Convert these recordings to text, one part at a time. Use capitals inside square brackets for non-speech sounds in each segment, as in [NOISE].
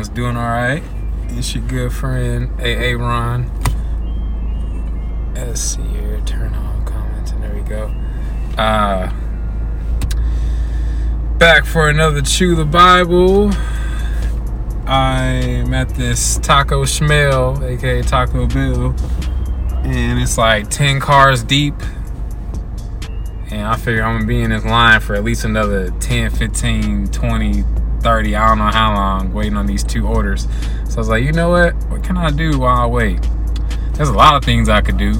everyone's doing all right. It's your good friend AA Ron. Let's see here. Turn on comments, and there we go. Uh, back for another Chew the Bible. I'm at this Taco Schmel, aka Taco Bill, and it's like 10 cars deep. And I figure I'm gonna be in this line for at least another 10, 15, 20, 30, I don't know how long, waiting on these two orders. So I was like, you know what? What can I do while I wait? There's a lot of things I could do.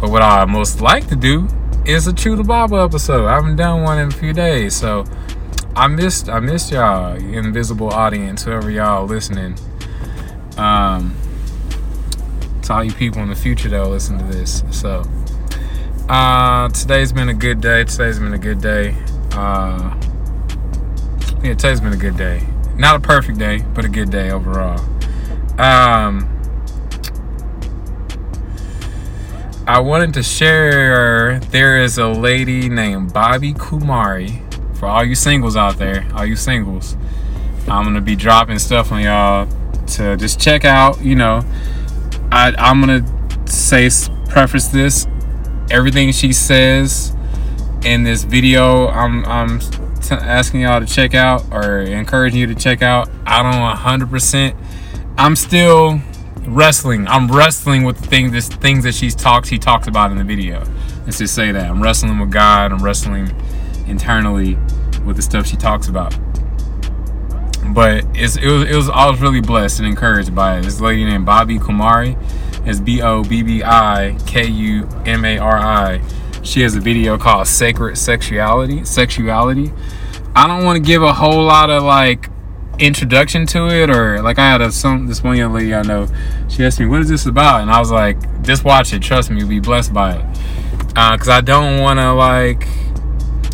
But what I most like to do is a True the Bible episode. I haven't done one in a few days. So I missed I missed y'all, invisible audience, whoever y'all listening. Um to all you people in the future that'll listen to this. So uh today's been a good day. Today's been a good day. Uh yeah, today's been a good day. Not a perfect day, but a good day overall. Um, I wanted to share there is a lady named Bobbi Kumari. For all you singles out there, all you singles, I'm gonna be dropping stuff on y'all to just check out. You know, I, I'm gonna say preface this. Everything she says in this video, I'm I'm asking y'all to check out or encouraging you to check out. I don't 100%. I'm still wrestling. I'm wrestling with the things, this, things that she's talked, she talks about in the video. Let's just say that. I'm wrestling with God. I'm wrestling internally with the stuff she talks about. But it's, it was, it was, I was really blessed and encouraged by it. This lady named Bobbi Kumari. It's B O B B I K U M A R I she has a video called Sacred Sexuality. Sexuality. I don't want to give a whole lot of like introduction to it or like I had a some this one young lady I know. She asked me, "What is this about?" And I was like, "Just watch it. Trust me, you'll be blessed by it." Because uh, I don't want to like,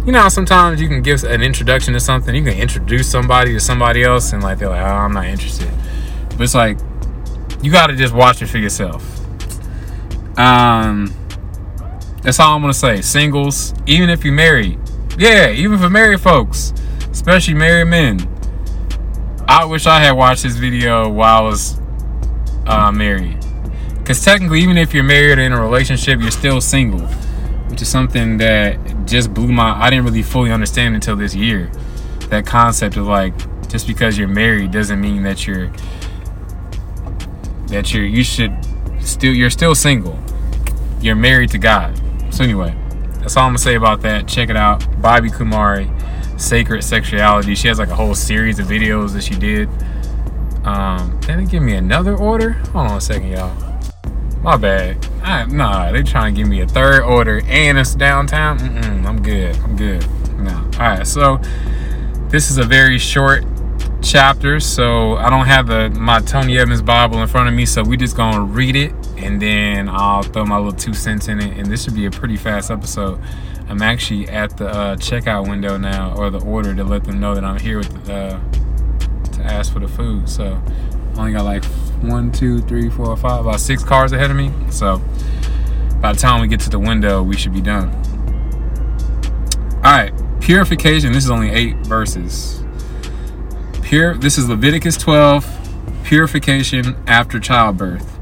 you know, sometimes you can give an introduction to something. You can introduce somebody to somebody else, and like they're like, "Oh, I'm not interested." But it's like you got to just watch it for yourself. Um that's all I'm gonna say. Singles, even if you're married, yeah, even for married folks, especially married men. I wish I had watched this video while I was uh, married, because technically, even if you're married or in a relationship, you're still single, which is something that just blew my. I didn't really fully understand until this year. That concept of like, just because you're married doesn't mean that you're that you're you should still you're still single. You're married to God. So anyway, that's all I'm gonna say about that. Check it out. Bobbi Kumari, Sacred Sexuality. She has like a whole series of videos that she did. Um, they give me another order. Hold on a second, y'all. My bad. I, nah, they trying to give me a third order and it's downtown. Mm-mm, I'm good. I'm good. No. All right. So this is a very short chapter, so I don't have the my Tony Evans Bible in front of me, so we just gonna read it and then I'll throw my little two cents in it, and this should be a pretty fast episode. I'm actually at the uh, checkout window now, or the order to let them know that I'm here with uh, to ask for the food. So only got like one, two, three, four, five, about six cars ahead of me. So by the time we get to the window, we should be done. All right, purification. This is only eight verses. Pure. This is Leviticus 12. Purification after childbirth.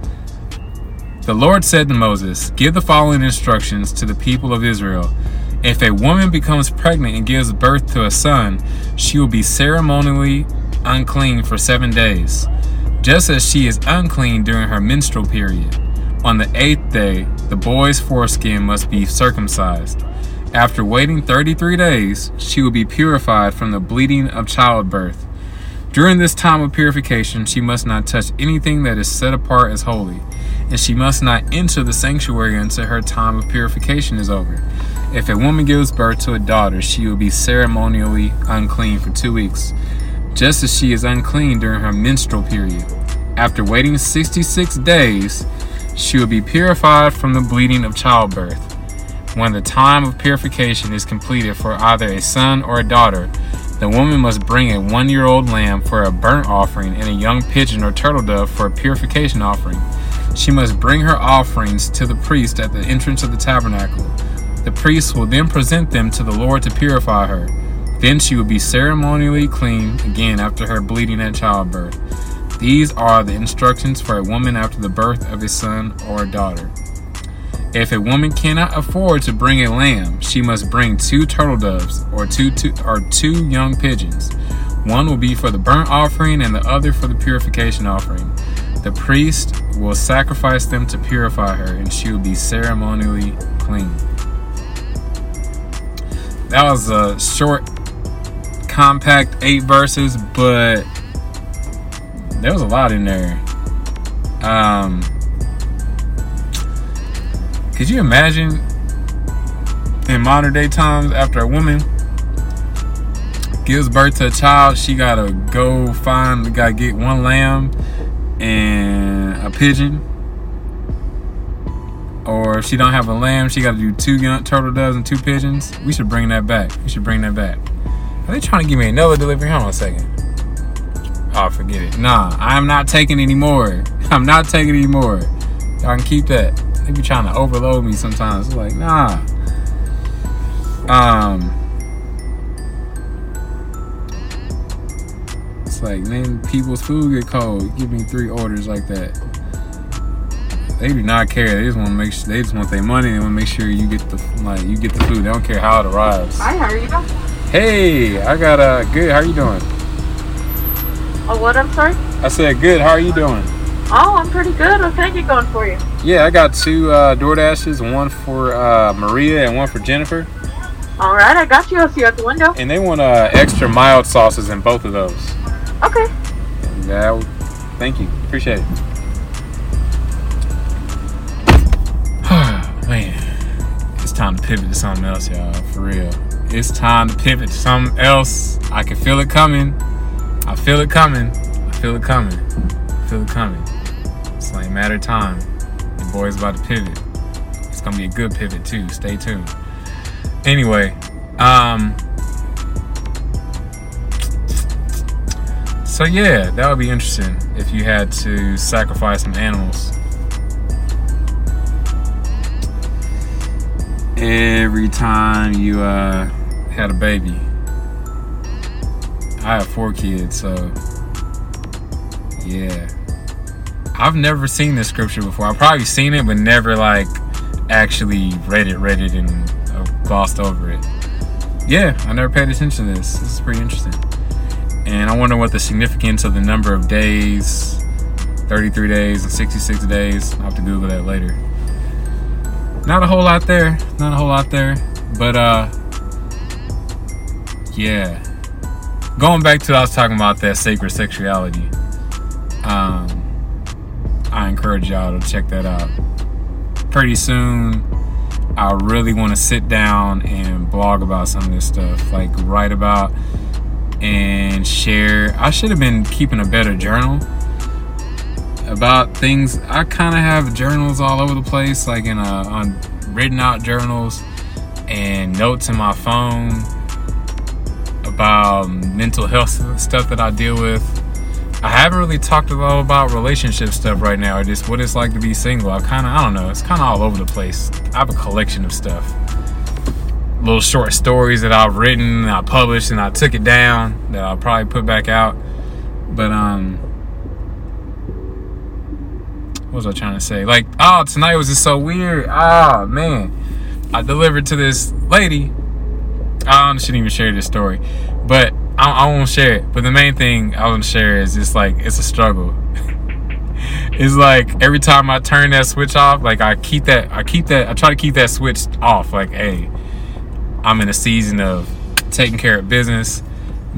The Lord said to Moses, Give the following instructions to the people of Israel. If a woman becomes pregnant and gives birth to a son, she will be ceremonially unclean for seven days, just as she is unclean during her menstrual period. On the eighth day, the boy's foreskin must be circumcised. After waiting 33 days, she will be purified from the bleeding of childbirth. During this time of purification, she must not touch anything that is set apart as holy and she must not enter the sanctuary until her time of purification is over. If a woman gives birth to a daughter, she will be ceremonially unclean for two weeks, just as she is unclean during her menstrual period. After waiting 66 days, she will be purified from the bleeding of childbirth. When the time of purification is completed for either a son or a daughter, the woman must bring a one year old lamb for a burnt offering and a young pigeon or turtle dove for a purification offering. She must bring her offerings to the priest at the entrance of the tabernacle. The priest will then present them to the Lord to purify her. Then she will be ceremonially clean again after her bleeding at childbirth. These are the instructions for a woman after the birth of a son or a daughter. If a woman cannot afford to bring a lamb, she must bring two turtle doves or two, two or two young pigeons. One will be for the burnt offering and the other for the purification offering. The priest will sacrifice them to purify her, and she will be ceremonially clean. That was a short, compact eight verses, but there was a lot in there. Um, could you imagine in modern day times after a woman gives birth to a child, she gotta go find, gotta get one lamb and a pigeon. Or if she don't have a lamb, she gotta do two young turtle doves and two pigeons. We should bring that back. We should bring that back. Are they trying to give me another delivery? Hold on a second. Oh, forget it. Nah, I'm not taking any more. [LAUGHS] I'm not taking any more. Y'all can keep that. They be trying to overload me sometimes. It's like, nah. Um, like then people's food get cold. Give me three orders like that. They do not care. They just want to make sure. They just want their money. They want to make sure you get the like you get the food. They don't care how it arrives. Hi, how are you doing? Hey, I got a uh, good. How are you doing? Oh, what? I'm sorry. I said good. How are you doing? Oh, I'm pretty good. What can I get going for you? Yeah, I got two uh, Door Dashes, one for uh, Maria and one for Jennifer. All right, I got you. I'll see you at the window. And they want uh, extra mild sauces in both of those. Okay. Yeah, thank you. Appreciate it. [SIGHS] Man, it's time to pivot to something else, y'all. For real. It's time to pivot to something else. I can feel it coming. I feel it coming. I feel it coming. I feel it coming. It's like a matter of time. The boy's about to pivot. It's gonna be a good pivot too. Stay tuned. Anyway, um, so yeah, that would be interesting if you had to sacrifice some animals. Every time you uh, had a baby. I have four kids, so yeah. I've never seen this scripture before. I've probably seen it, but never like actually read it, read it, and uh, glossed over it. Yeah, I never paid attention to this. This is pretty interesting. And I wonder what the significance of the number of days 33 days and 66 days. I'll have to Google that later. Not a whole lot there. Not a whole lot there. But, uh, yeah. Going back to I was talking about that sacred sexuality. Um, I encourage y'all to check that out. Pretty soon, I really want to sit down and blog about some of this stuff, like write about and share. I should have been keeping a better journal about things. I kind of have journals all over the place, like in a, on written out journals and notes in my phone about mental health stuff that I deal with I haven't really talked a lot about relationship stuff right now, or just what it's like to be single. I kind of, I don't know, it's kind of all over the place. I have a collection of stuff, little short stories that I've written, I published, and I took it down that I'll probably put back out. But um, what was I trying to say? Like, oh, tonight was just so weird. Ah, oh, man, I delivered to this lady. I shouldn't even share this story, but I, I won't share it. But the main thing I want to share is just like it's a struggle. [LAUGHS] it's like every time I turn that switch off, like I keep that, I keep that, I try to keep that switch off. Like, hey, I'm in a season of taking care of business,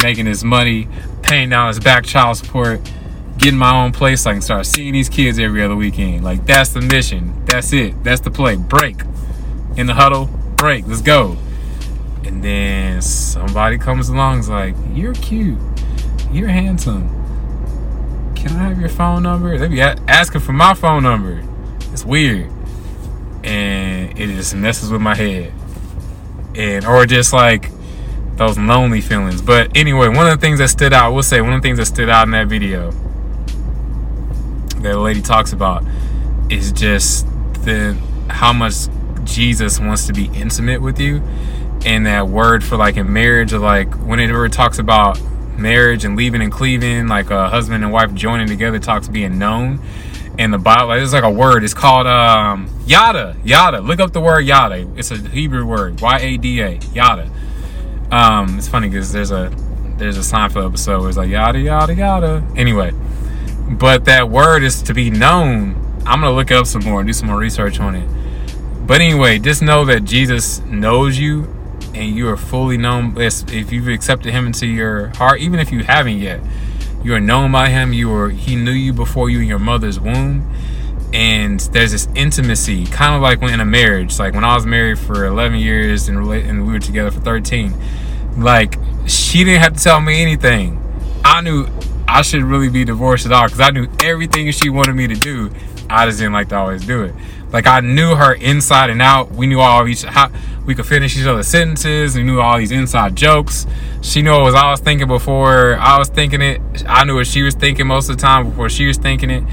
making this money, paying down his back child support, getting my own place so I can start seeing these kids every other weekend. Like that's the mission. That's it. That's the play. Break. In the huddle, break. Let's go. And then somebody comes along is like, You're cute. You're handsome. Can I have your phone number? They be asking for my phone number. It's weird. And it just messes with my head. And or just like those lonely feelings. But anyway, one of the things that stood out, we'll say one of the things that stood out in that video that the lady talks about is just the how much Jesus wants to be intimate with you and that word for like in marriage, or like whenever it talks about marriage and leaving and cleaving, like a husband and wife joining together, talks being known. In the Bible, it's like a word. It's called um, yada. Yada. Look up the word yada. It's a Hebrew word. Y A D A. Yada. Um, it's funny because there's a there's a Seinfeld episode where it's like yada yada yada. Anyway, but that word is to be known. I'm gonna look up some more and do some more research on it. But anyway, just know that Jesus knows you and you are fully known. If you've accepted Him into your heart, even if you haven't yet, you are known by Him. You were He knew you before you in your mother's womb, and there's this intimacy, kind of like when in a marriage. Like when I was married for 11 years and, and we were together for 13. Like she didn't have to tell me anything. I knew I should really be divorced at all because I knew everything she wanted me to do. I just didn't like to always do it. Like I knew her inside and out. We knew all of each how we could finish each other's sentences. We knew all these inside jokes. She knew what was I was thinking before I was thinking it. I knew what she was thinking most of the time before she was thinking it.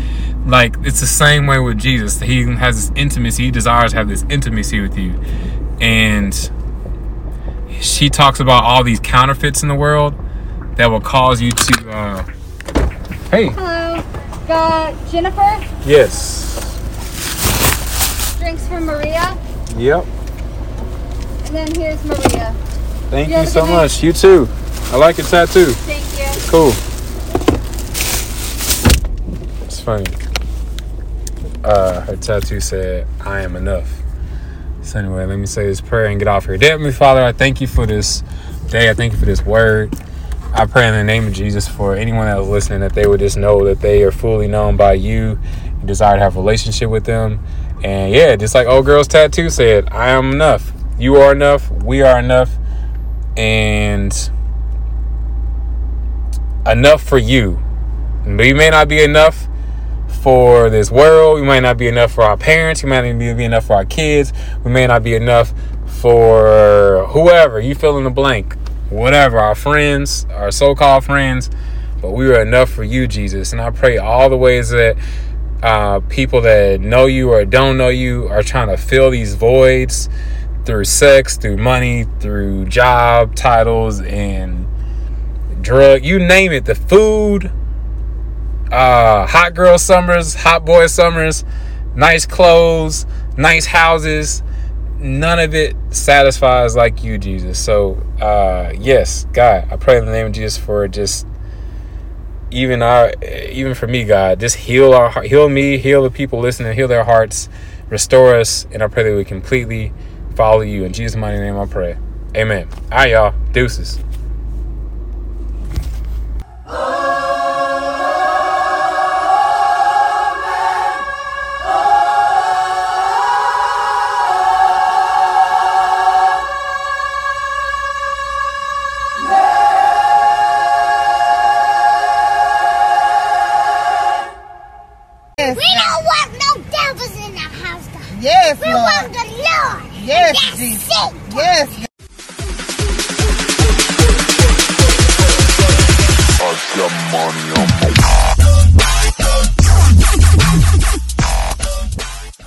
Like it's the same way with Jesus. He has this intimacy. He desires to have this intimacy with you, and she talks about all these counterfeits in the world that will cause you to. Uh, hey. Hello. Got Jennifer. Yes. Drinks from Maria. Yep. Then here's Maria. Thank You you, so much. You too. I like your tattoo. Thank you. Cool. It's funny. Uh, her tattoo said, I am enough. So, anyway, let me say this prayer and get off here. Dear Heavenly Father, I thank you for this day. I thank you for this word. I pray in the name of Jesus for anyone that was listening that they would just know that they are fully known by you. You desire to have a relationship with them. And yeah, just like old girl's tattoo said, I am enough. You are enough. We are enough. And enough for you. We may not be enough for this world. We might not be enough for our parents. We might not be enough for our kids. We may not be enough for whoever. You fill in the blank. Whatever. Our friends, our so called friends. But we are enough for you, Jesus. And I pray all the ways that uh, people that know you or don't know you are trying to fill these voids through sex, through money, through job titles, and drug, you name it, the food, uh, hot girl summers, hot boy summers, nice clothes, nice houses. None of it satisfies like you, Jesus. So, uh, yes, God, I pray in the name of Jesus for just even our, even for me, God, just heal our, heal me, heal the people listening, heal their hearts, restore us, and I pray that we completely follow you in Jesus' mighty name. I pray, Amen. All right, y'all, deuces.